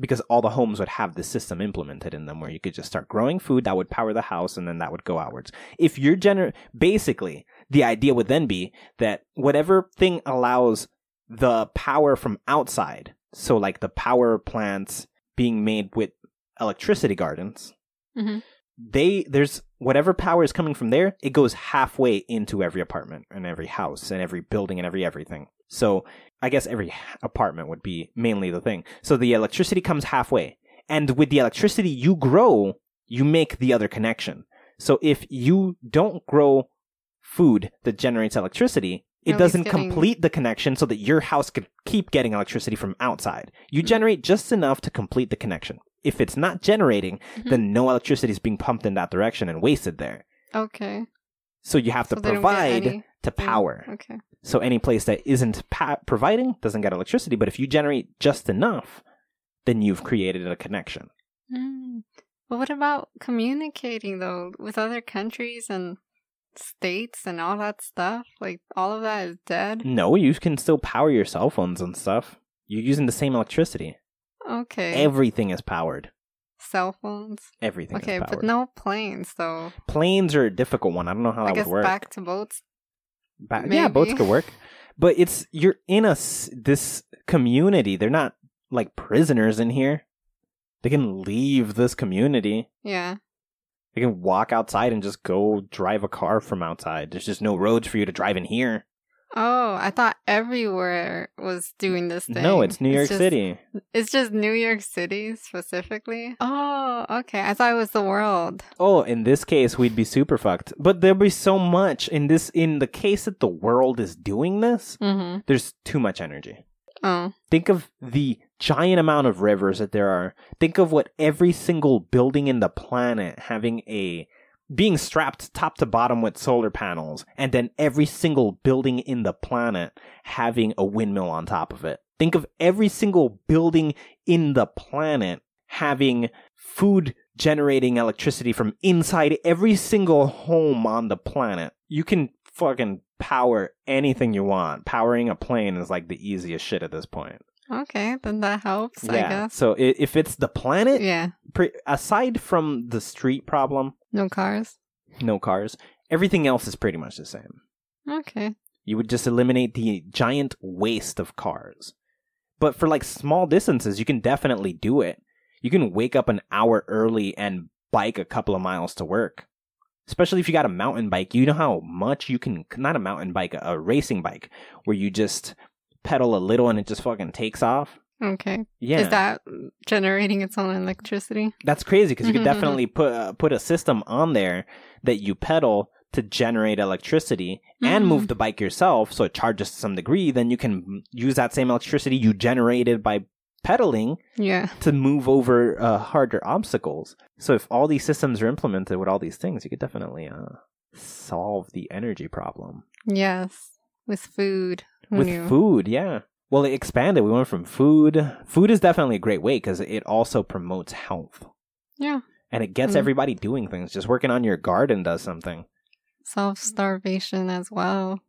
Speaker 2: because all the homes would have this system implemented in them where you could just start growing food that would power the house and then that would go outwards. If you're gener basically the idea would then be that whatever thing allows the power from outside, so like the power plants being made with electricity gardens,
Speaker 1: Mhm.
Speaker 2: they there's whatever power is coming from there, it goes halfway into every apartment and every house and every building and every everything. So I guess every apartment would be mainly the thing. So the electricity comes halfway. And with the electricity you grow, you make the other connection. So if you don't grow food that generates electricity, it
Speaker 1: At
Speaker 2: doesn't
Speaker 1: getting-
Speaker 2: complete the connection so that your house could keep getting electricity from outside. You
Speaker 1: Hmm.
Speaker 2: generate just enough to complete the connection. If it's not generating,
Speaker 1: Mhm.
Speaker 2: then no electricity is being pumped in that direction and wasted there.
Speaker 1: Okay.
Speaker 2: So you have to
Speaker 1: So they
Speaker 2: provide to power.
Speaker 1: Okay.
Speaker 2: So any place that isn't pa- providing doesn't get electricity. But if you generate just enough, then you've created a connection.
Speaker 1: Mm. But what about communicating though with other countries and states and all that stuff? Like all of that is dead.
Speaker 2: No, you can still power your cell phones and stuff. You're using the same electricity.
Speaker 1: Okay.
Speaker 2: Everything is powered.
Speaker 1: Cell phones.
Speaker 2: Everything
Speaker 1: Okay,
Speaker 2: is powered.
Speaker 1: but no planes though.
Speaker 2: Planes are a difficult one. I don't know how
Speaker 1: I
Speaker 2: that
Speaker 1: guess
Speaker 2: would work.
Speaker 1: back to boats.
Speaker 2: Ba- yeah, boats could work. But it's you're in a this community. They're not like prisoners in here. They can leave this community.
Speaker 1: Yeah.
Speaker 2: They can walk outside and just go drive a car from outside. There's just no roads for you to drive in here.
Speaker 1: Oh, I thought everywhere was doing this thing.
Speaker 2: No, it's New York
Speaker 1: just-
Speaker 2: City.
Speaker 1: It's just New York City specifically. Oh, okay. I thought it was the world.
Speaker 2: Oh, in this case, we'd be super fucked. But there'll be so much in this. In the case that the world is doing this,
Speaker 1: Mm-hmm.
Speaker 2: there's too much energy.
Speaker 1: Oh.
Speaker 2: Think of the giant amount of rivers that there are. Think of what every single building in the planet having a being strapped top to bottom with solar panels, and then every single building in the planet having a windmill on top of it. Think of every single building in the planet having food generating electricity from inside every single home on the planet. You can fucking power anything you want. Powering a plane is like the easiest shit at this point.
Speaker 1: Okay, then that helps, I
Speaker 2: yeah.
Speaker 1: guess.
Speaker 2: So if it's the planet,
Speaker 1: Yeah.
Speaker 2: Pre- aside from the street problem,
Speaker 1: No cars.
Speaker 2: no cars, everything else is pretty much the same.
Speaker 1: Okay.
Speaker 2: You would just eliminate the giant waste of cars. But for like small distances, you can definitely do it. You can wake up an hour early and bike a couple of miles to work. Especially if you got a mountain bike, you know how much you can, not a mountain bike, a, a racing bike, where you just pedal a little and it just fucking takes off.
Speaker 1: Okay.
Speaker 2: Yeah.
Speaker 1: Is that generating its own electricity?
Speaker 2: That's crazy because you could definitely put uh, put a system on there that you pedal to generate electricity and
Speaker 1: Mhm.
Speaker 2: move the bike yourself, so it charges to some degree. Then you can use that same electricity you generated by pedaling
Speaker 1: Yeah.
Speaker 2: to move over uh, harder obstacles. So if all these systems are implemented with all these things, you could definitely uh, solve the energy problem
Speaker 1: Yes. With food.
Speaker 2: With
Speaker 1: knew?
Speaker 2: food. Yeah. Well, it expanded. We went from food. Food is definitely a great way because it also promotes health.
Speaker 1: Yeah.
Speaker 2: and it gets
Speaker 1: Mhm.
Speaker 2: everybody doing things. Just working on your garden does something.
Speaker 1: Self starvation as well.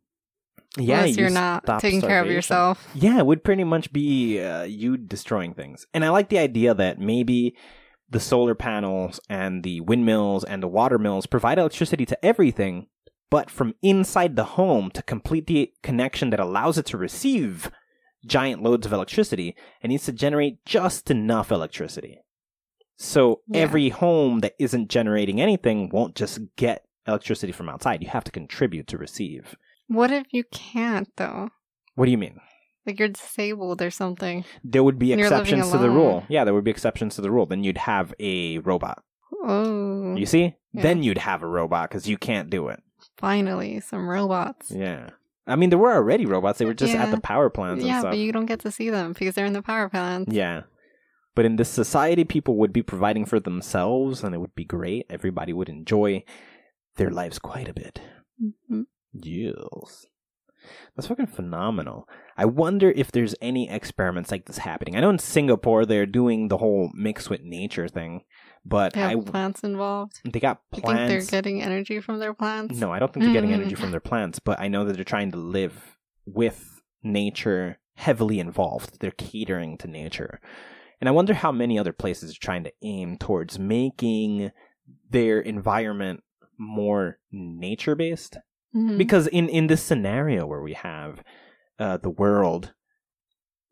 Speaker 2: Yeah,
Speaker 1: Unless
Speaker 2: you
Speaker 1: you're not
Speaker 2: stop
Speaker 1: taking care of yourself.
Speaker 2: Yeah, it would pretty much be uh, you destroying things. And I like the idea that maybe the solar panels and the windmills and the water mills provide electricity to everything, but from inside the home to complete the connection that allows it to receive giant loads of electricity, it needs to generate just enough electricity. So
Speaker 1: Yeah.
Speaker 2: every home that isn't generating anything won't just get electricity from outside. You have to contribute to receive.
Speaker 1: What if you can't though?
Speaker 2: What do you mean?
Speaker 1: Like you're disabled or something.
Speaker 2: There would be
Speaker 1: And you're living
Speaker 2: exceptions to the rule. Yeah, there would be exceptions to the rule. Then you'd have a robot.
Speaker 1: Oh.
Speaker 2: You see?
Speaker 1: Yeah.
Speaker 2: Then you'd have a robot because you can't do it.
Speaker 1: Finally, some robots.
Speaker 2: Yeah. I mean, there were already robots. They were just at the power plants and
Speaker 1: Yeah, but you don't get to see them because they're in the power plants.
Speaker 2: Yeah. But in this society, people would be providing for themselves and it would be great. Everybody would enjoy their lives quite a bit.
Speaker 1: Mhm.
Speaker 2: Yes. That's fucking phenomenal. I wonder if there's any experiments like this happening. I know in Singapore they're doing the whole mix with nature thing, but
Speaker 1: They have
Speaker 2: I
Speaker 1: plants involved.
Speaker 2: they got
Speaker 1: You
Speaker 2: plants.
Speaker 1: think they're getting energy from their plants?
Speaker 2: No, I don't think they're getting
Speaker 1: Mm.
Speaker 2: energy from their plants, but I know that they're trying to live with nature heavily involved. They're catering to nature. And I wonder how many other places are trying to aim towards making their environment more nature based.
Speaker 1: Mhm.
Speaker 2: Because in, in this scenario where we have uh, the world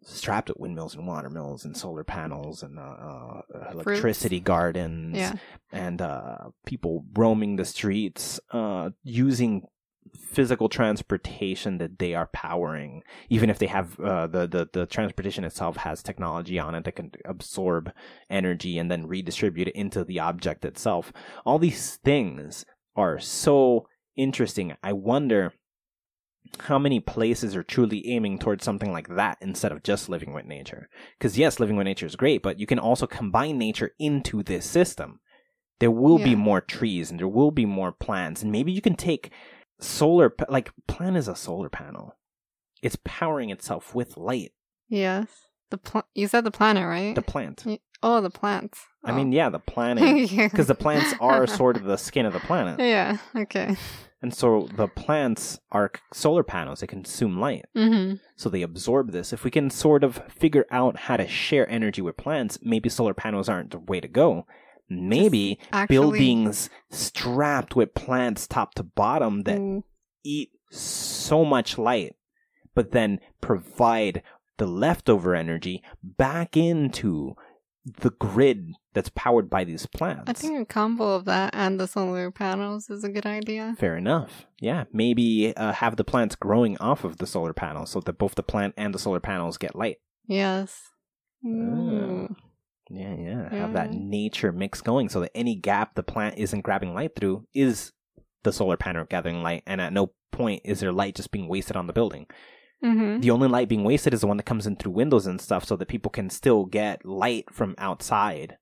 Speaker 2: strapped at windmills and water mills and solar panels and uh, uh, electricity gardens
Speaker 1: Yeah.
Speaker 2: and uh, people roaming the streets uh, using physical transportation that they are powering. Even if they have uh, the, the the transportation itself has technology on it that can absorb energy and then redistribute it into the object itself. All these things are so interesting. I wonder how many places are truly aiming towards something like that instead of just living with nature because yes living with nature is great but you can also combine nature into this system there will be more trees and there will be more plants and maybe you can take solar like plant is a solar panel it's powering itself with light
Speaker 1: Yes. The pl- you said the planet, right?
Speaker 2: the plant
Speaker 1: Y- oh, the plants.
Speaker 2: i mean oh. yeah the planet because the plants are sort of the skin of the planet
Speaker 1: Yeah. Okay.
Speaker 2: And so the plants are solar panels they consume light
Speaker 1: Mm-hmm.
Speaker 2: so they absorb this if we can sort of figure out how to share energy with plants maybe solar panels aren't the way to go maybe
Speaker 1: actually-
Speaker 2: buildings strapped with plants top to bottom that
Speaker 1: Ooh.
Speaker 2: eat so much light, but then provide the leftover energy back into the grid that's powered by these plants.
Speaker 1: I think a combo of that and the solar panels is a good idea.
Speaker 2: Fair enough. Yeah, maybe uh, have the plants growing off of the solar panels so that both the plant and the solar panels get light.
Speaker 1: Yes.
Speaker 2: Oh.
Speaker 1: Ooh.
Speaker 2: Yeah, yeah. Have that nature mix going so that any gap the plant isn't grabbing light through is the solar panel gathering light, and at no point is there light just being wasted on the building.
Speaker 1: Mm-hmm.
Speaker 2: The only light being wasted is the one that comes in through windows and stuff, so that people can still get light from outside,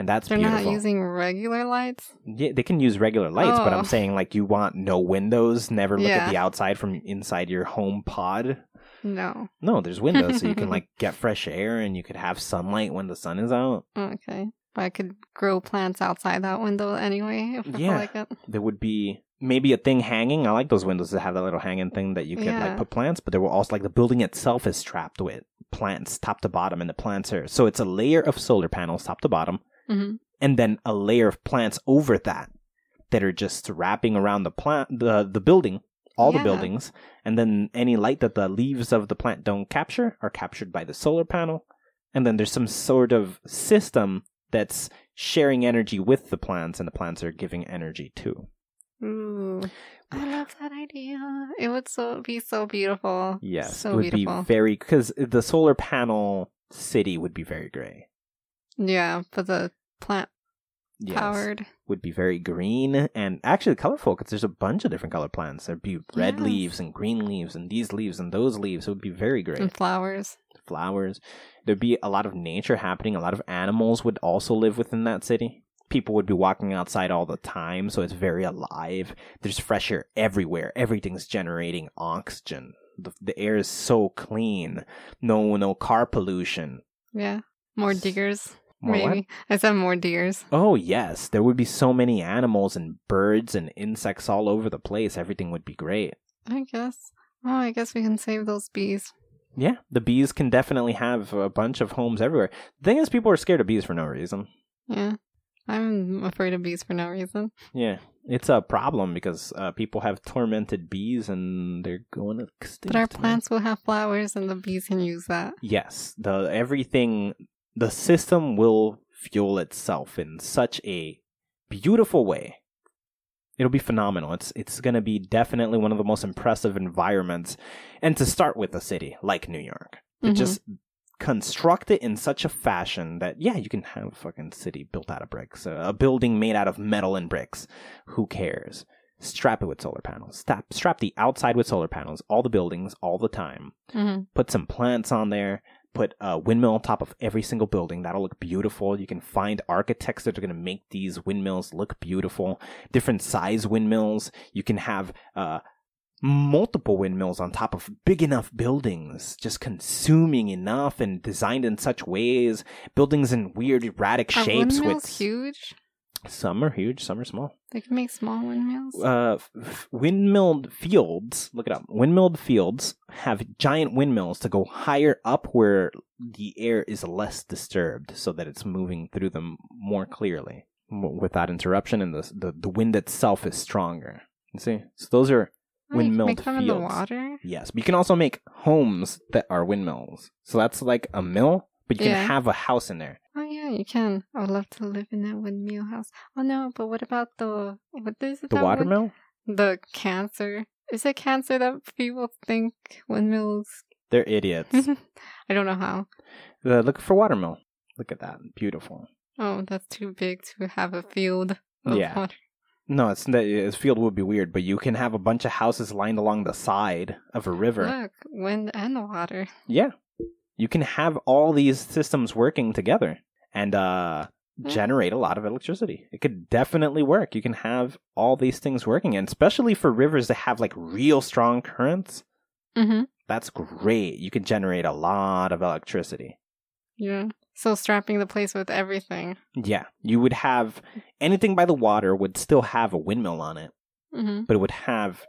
Speaker 2: and that's
Speaker 1: They're
Speaker 2: beautiful.
Speaker 1: not using regular lights.
Speaker 2: yeah, they can use regular lights, but
Speaker 1: Oh.
Speaker 2: I'm saying like you want no windows, never look at the outside from inside your home pod.
Speaker 1: No.
Speaker 2: No, there's windows, so you can like get fresh air and you could have sunlight when the sun is out.
Speaker 1: Okay. But I could grow plants outside that window anyway if I
Speaker 2: Yeah.
Speaker 1: like it.
Speaker 2: There would be maybe a thing hanging. I like those windows that have that little hanging thing that you can like put plants, but there will also like the building itself is trapped with plants top to bottom, and the plants are so it's a layer of solar panels top to bottom,
Speaker 1: Mm-hmm.
Speaker 2: and then a layer of plants over that that are just wrapping around the plant the the building all the buildings and then any light that the leaves of the plant don't capture are captured by the solar panel and then there's some sort of system that's sharing energy with the plants and the plants are giving energy too
Speaker 1: Ooh. I love that idea. It would so be so beautiful.
Speaker 2: yes
Speaker 1: So
Speaker 2: it would
Speaker 1: beautiful.
Speaker 2: be very because the solar panel city would be very gray
Speaker 1: yeah, but the plant
Speaker 2: yes
Speaker 1: powered.
Speaker 2: would be very green and actually colorful because there's a bunch of different color plants there'd be red
Speaker 1: Yes.
Speaker 2: leaves and green leaves and these leaves and those leaves it would be very great
Speaker 1: And flowers.
Speaker 2: flowers. There'd be a lot of nature happening. A lot of animals would also live within that city. People would be walking outside all the time, so it's very alive. There's fresh air everywhere. Everything's generating oxygen. The, the air is so clean. No, no car pollution.
Speaker 1: Yeah. More diggers.
Speaker 2: More what?
Speaker 1: maybe. I said more deers.
Speaker 2: Oh yes, there would be so many animals and birds and insects all over the place. Everything would be great.
Speaker 1: I guess. Oh, I guess we can save those bees.
Speaker 2: Yeah, the bees can definitely have a bunch of homes everywhere. The thing is, people are scared of bees for no reason.
Speaker 1: Yeah. I'm afraid of bees for no reason.
Speaker 2: Yeah, it's a problem because uh, people have tormented bees and they're going to extinct.
Speaker 1: But our plants will have flowers and the bees can use that.
Speaker 2: Yes, the everything, the system will fuel itself in such a beautiful way. It'll be phenomenal. It's it's going to be definitely one of the most impressive environments, and to start with a city like New York,
Speaker 1: Mhm.
Speaker 2: just construct it in such a fashion that yeah, you can have a fucking city built out of bricks, a, building made out of metal and bricks. Who cares? Strap it with solar panels. Strap strap the outside with solar panels. All the buildings, all the time
Speaker 1: hmm
Speaker 2: put some plants on there put a windmill on top of every single building. That'll look beautiful. You can find architects that are going to make these windmills look beautiful. Different size windmills. You can have uh multiple windmills on top of big enough buildings just consuming enough and designed in such ways. Buildings in weird erratic
Speaker 1: Are
Speaker 2: shapes
Speaker 1: windmills
Speaker 2: with
Speaker 1: huge?
Speaker 2: Some are huge some are small
Speaker 1: They can make small windmills.
Speaker 2: uh, f- windmilled fields. Look it up. Windmilled fields have giant windmills to go higher up where the air is less disturbed, so that it's moving through them more clearly without interruption, and the the, the wind itself is stronger. You see, so those are
Speaker 1: Oh,
Speaker 2: windmilled
Speaker 1: make them in the
Speaker 2: fields.
Speaker 1: water.
Speaker 2: yes. But you can also make homes that are windmills. So that's like a mill, but you
Speaker 1: Yeah.
Speaker 2: can have a house in there.
Speaker 1: Oh yeah, you can. I would love to live in that windmill house. Oh no, but what about the what is it?
Speaker 2: The watermill.
Speaker 1: The cancer Is it cancer that people think windmills?
Speaker 2: They're idiots.
Speaker 1: I don't know how.
Speaker 2: uh, look for watermill. Look at that. Beautiful.
Speaker 1: Oh, that's too big to have a field of
Speaker 2: Yeah.
Speaker 1: water.
Speaker 2: No, it's this field would be weird, but you can have a bunch of houses lined along the side of a river.
Speaker 1: Look, wind and water.
Speaker 2: Yeah. You can have all these systems working together and uh
Speaker 1: Yeah.
Speaker 2: generate a lot of electricity. It could definitely work. You can have all these things working and especially for rivers that have like real strong currents,
Speaker 1: Mm-hmm.
Speaker 2: that's great. You can generate a lot of electricity.
Speaker 1: Yeah. So strapping the place with everything.
Speaker 2: Yeah, you would have anything by the water would still have a windmill on it,
Speaker 1: Mm-hmm.
Speaker 2: but it would have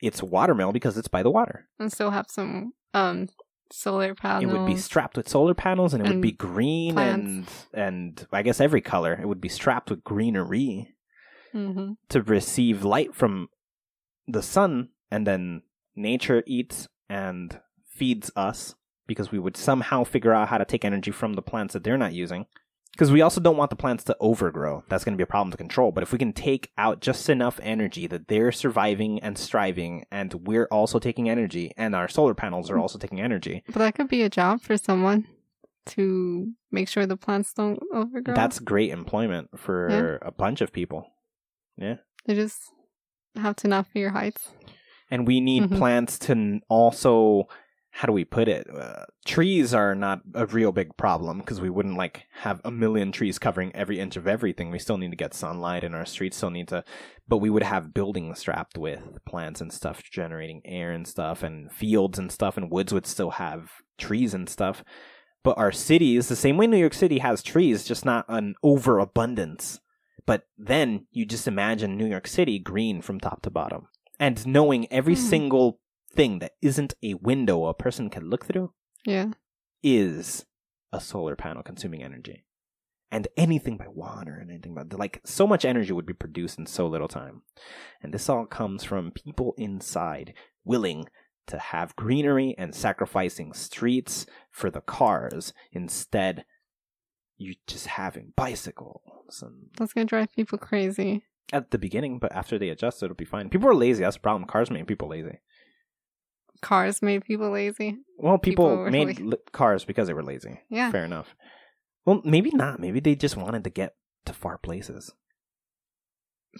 Speaker 2: its watermill because it's by the water.
Speaker 1: And still have some um solar panels.
Speaker 2: It would be strapped with solar panels and it would be green and and I guess every color. It would be strapped with greenery
Speaker 1: Mm-hmm.
Speaker 2: to receive light from the sun and then nature eats and feeds us because we would somehow figure out how to take energy from the plants that they're not using. Because we also don't want the plants to overgrow. That's going to be a problem to control. But if we can take out just enough energy that they're surviving and striving, and we're also taking energy, and our solar panels are also taking energy,
Speaker 1: But that could be a job for someone to make sure the plants don't overgrow.
Speaker 2: that's great employment for a bunch of people. Yeah.
Speaker 1: They just have to not fear heights.
Speaker 2: and we need
Speaker 1: Mhm.
Speaker 2: plants to also how do we put it? Uh, trees are not a real big problem because we wouldn't like have a million trees covering every inch of everything. We still need to get sunlight and our streets still need to but we would have buildings strapped with plants and stuff generating air and stuff and fields and stuff and woods would still have trees and stuff. But our cities the same way new york city has trees just not an overabundance. But then you just imagine new york city green from top to bottom and knowing every
Speaker 1: Hmm.
Speaker 2: single thing that isn't a window a person can look through
Speaker 1: Yeah.
Speaker 2: is a solar panel consuming energy. And anything by water and anything by like so much energy would be produced in so little time. And this all comes from people inside willing to have greenery and sacrificing streets for the cars instead you just having bicycles and
Speaker 1: That's gonna drive people crazy.
Speaker 2: at the beginning, but after they adjust it'll be fine. People are lazy, that's the problem. Cars make people lazy.
Speaker 1: Cars made people lazy.
Speaker 2: Well, people,
Speaker 1: People
Speaker 2: made cars because they were lazy.
Speaker 1: Yeah.
Speaker 2: Fair enough. Well, maybe not. Maybe they just wanted to get to far places,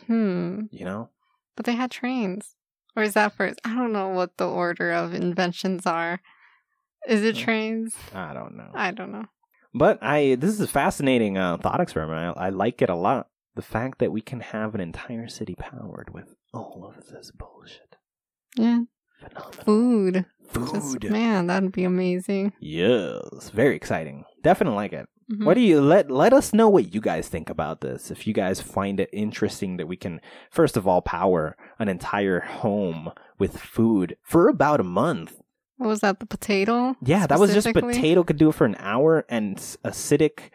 Speaker 1: Hmm.
Speaker 2: you know?
Speaker 1: But they had trains. Or is that first? I don't know what the order of inventions are. Is it
Speaker 2: Hmm.
Speaker 1: trains?
Speaker 2: I don't know.
Speaker 1: I don't know.
Speaker 2: But I this is a fascinating uh, thought experiment. I, I like it a lot. The fact that we can have an entire city powered with all of this bullshit.
Speaker 1: Yeah.
Speaker 2: Phenomenal.
Speaker 1: Food.
Speaker 2: Food.
Speaker 1: Just, man, that'd be amazing.
Speaker 2: Yes. Very exciting. Definitely like it.
Speaker 1: Mhm.
Speaker 2: What do you let let us know what you guys think about this? If you guys find it interesting that we can first of all power an entire home with food for about a month.
Speaker 1: What was that? The potato?
Speaker 2: Yeah, that was just potato could do it for an hour and acidic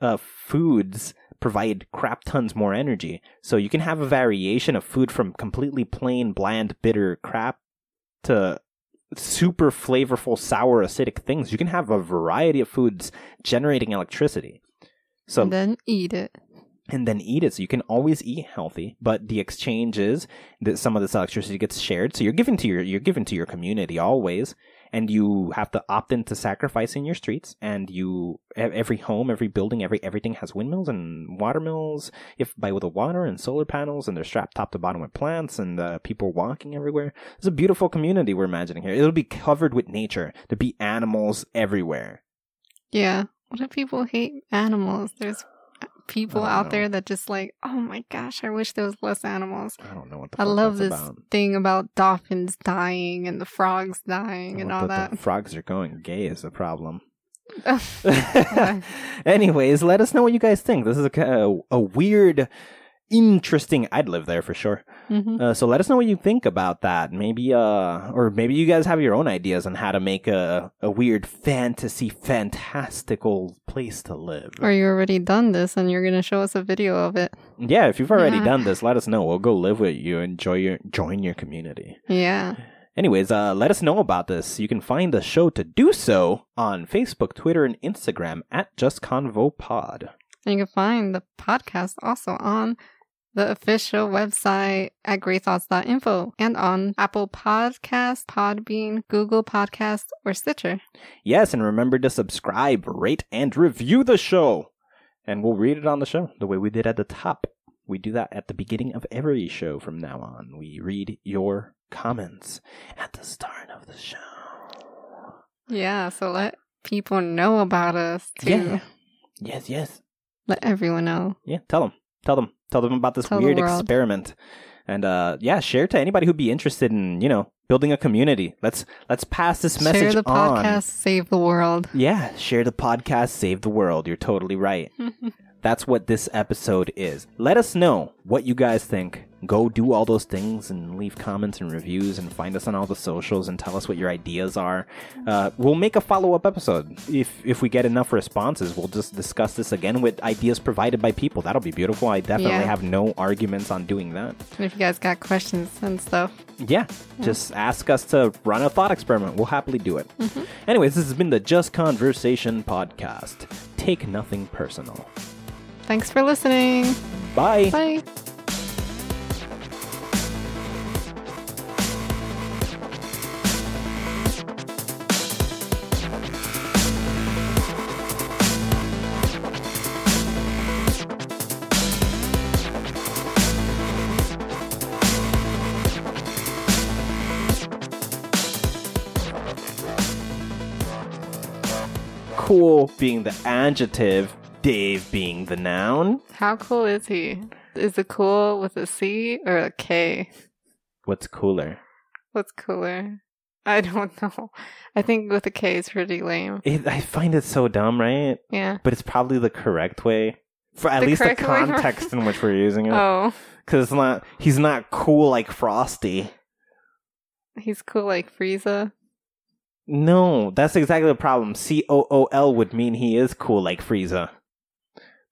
Speaker 2: uh, foods provide crap tons more energy. So you can have a variation of food from completely plain bland bitter crap to super flavorful sour acidic things. You can have a variety of foods generating electricity. So
Speaker 1: and then eat it.
Speaker 2: and then eat it. So you can always eat healthy, but the exchange is that some of this electricity gets shared. So you're giving to your you're giving to your community always, and you have to opt into sacrificing your streets. And you every home, every building, every everything has windmills and water mills, if by with the water and solar panels, and they're strapped top to bottom with plants and uh, people walking everywhere. It's a beautiful community we're imagining here. It'll be covered with nature. There'll be animals everywhere.
Speaker 1: Yeah. What if people hate animals? There's people out
Speaker 2: know.
Speaker 1: there that just like, oh my gosh, I wish there was less animals.
Speaker 2: I don't know what the
Speaker 1: I love this
Speaker 2: about.
Speaker 1: thing about dolphins dying and the frogs dying oh, and
Speaker 2: What
Speaker 1: all that.
Speaker 2: The frogs are going gay is the problem. Anyways, let us know what you guys think. This is a, a, a weird, interesting. I'd live there for sure.
Speaker 1: Mhm.
Speaker 2: Uh, so let us know what you think about that. Maybe, uh, or maybe you guys have your own ideas on how to make a a weird fantasy, fantastical place to live.
Speaker 1: Or you already done this and you're gonna show us a video of it.
Speaker 2: Yeah, if you've already
Speaker 1: Yeah.
Speaker 2: done this, let us know. We'll go live with you. Enjoy your join your community.
Speaker 1: Yeah.
Speaker 2: Anyways, uh, let us know about this. You can find the show to do so on Facebook, Twitter, and Instagram at Just Convo Pod.
Speaker 1: And you can find the podcast also on the official website at greythoughts.info and on Apple Podcasts, Podbean, Google Podcasts, or Stitcher.
Speaker 2: Yes, and remember to subscribe, rate, and review the show. And we'll read it on the show the way we did at the top. We do that at the beginning of every show from now on. We read your comments at the start of the show.
Speaker 1: Yeah, so let people know about us too.
Speaker 2: Yeah. Yes, yes.
Speaker 1: Let everyone know.
Speaker 2: Yeah, tell them. Tell them. Tell them about this
Speaker 1: Tell
Speaker 2: weird experiment. And uh yeah, share to anybody who'd be interested in, you know, building a community. Let's let's pass this message
Speaker 1: Share the
Speaker 2: on.
Speaker 1: podcast, save the world.
Speaker 2: Yeah, share the podcast, save the world. You're totally right. That's what this episode is. Let us know what you guys think. Go do all those things and leave comments and reviews and find us on all the socials and tell us what your ideas are. Uh, we'll make a follow up episode. If if we get enough responses, we'll just discuss this again with ideas provided by people. That'll be beautiful. I definitely
Speaker 1: Yeah.
Speaker 2: have no arguments on doing that.
Speaker 1: If you guys got questions and stuff,
Speaker 2: Yeah, just ask us to run a thought experiment. We'll happily do it. Anyways, this has been the Just Conversation podcast. Take nothing personal.
Speaker 1: thanks for listening.
Speaker 2: Bye.
Speaker 1: Bye.
Speaker 2: Cool being the adjective, Dave being the noun.
Speaker 1: How cool is he? Is it cool with a C or a K?
Speaker 2: What's cooler?
Speaker 1: What's cooler? I don't know. I think with a K is pretty lame.
Speaker 2: It, I find it so dumb, right?
Speaker 1: Yeah.
Speaker 2: But it's probably the correct way. For at
Speaker 1: The
Speaker 2: least the context in which we're using it.
Speaker 1: Oh,
Speaker 2: Because it's not, he's not cool like Frosty.
Speaker 1: he's cool like Frieza.
Speaker 2: No, that's exactly the problem. C O O L would mean he is cool like Frieza.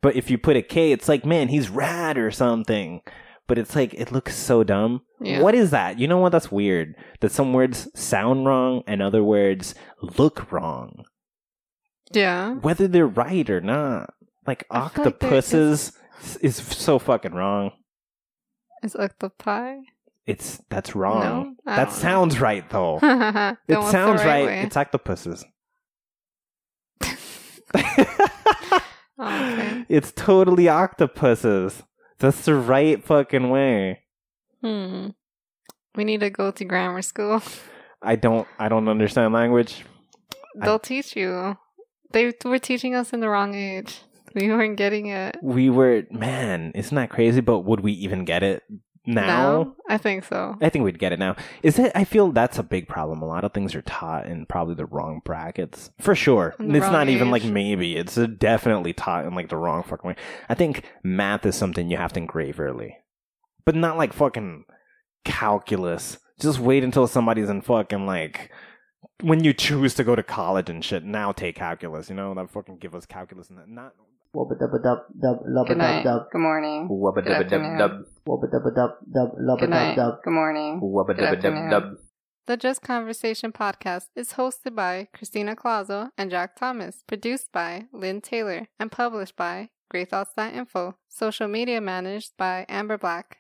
Speaker 2: But if you put a K, it's like, man, he's rad or something. But it's like, it looks so dumb.
Speaker 1: Yeah.
Speaker 2: What is that? You know what? That's weird. That some words sound wrong and other words look wrong.
Speaker 1: Yeah.
Speaker 2: Whether they're right or not. Like
Speaker 1: feel like
Speaker 2: octopuses is so fucking wrong.
Speaker 1: Is octopi?
Speaker 2: It's that's wrong.
Speaker 1: No?
Speaker 2: That
Speaker 1: don't know.
Speaker 2: sounds right though. It sounds right.
Speaker 1: way?
Speaker 2: It's octopuses.
Speaker 1: Oh, okay.
Speaker 2: It's totally octopuses. That's the right fucking way.
Speaker 1: Hmm. We need to go to grammar school.
Speaker 2: I don't I don't understand language.
Speaker 1: They'll teach you. They were teaching us in the wrong age. We weren't getting it.
Speaker 2: We were man, isn't that crazy? But would we even get it now?
Speaker 1: I think so.
Speaker 2: I think we'd get it now. Is it? I feel that's a big problem. A lot of things are taught in probably the wrong brackets, for sure. It's not even like maybe. It's definitely taught in like the wrong fucking way. I think math is something you have to engrave early, but not like fucking calculus. Just wait until somebody's in fucking like when you choose to go to college and shit. Now take calculus. You know that fucking give us calculus and that. Not.
Speaker 3: Wubba dubba dub dub lubba
Speaker 1: Good
Speaker 3: dub
Speaker 1: night.
Speaker 3: dub
Speaker 1: Good morning.
Speaker 2: Wubba
Speaker 1: Good afternoon.
Speaker 3: wubba dubba dub dub lubba dub
Speaker 1: night.
Speaker 3: dub.
Speaker 1: Good morning.
Speaker 2: Wubba
Speaker 1: Good afternoon. The Just Conversation podcast is hosted by Christina Clazo and Jack Thomas, produced by Lynn Taylor, and published by GreyThoughts.info. Social media managed by Amber Black.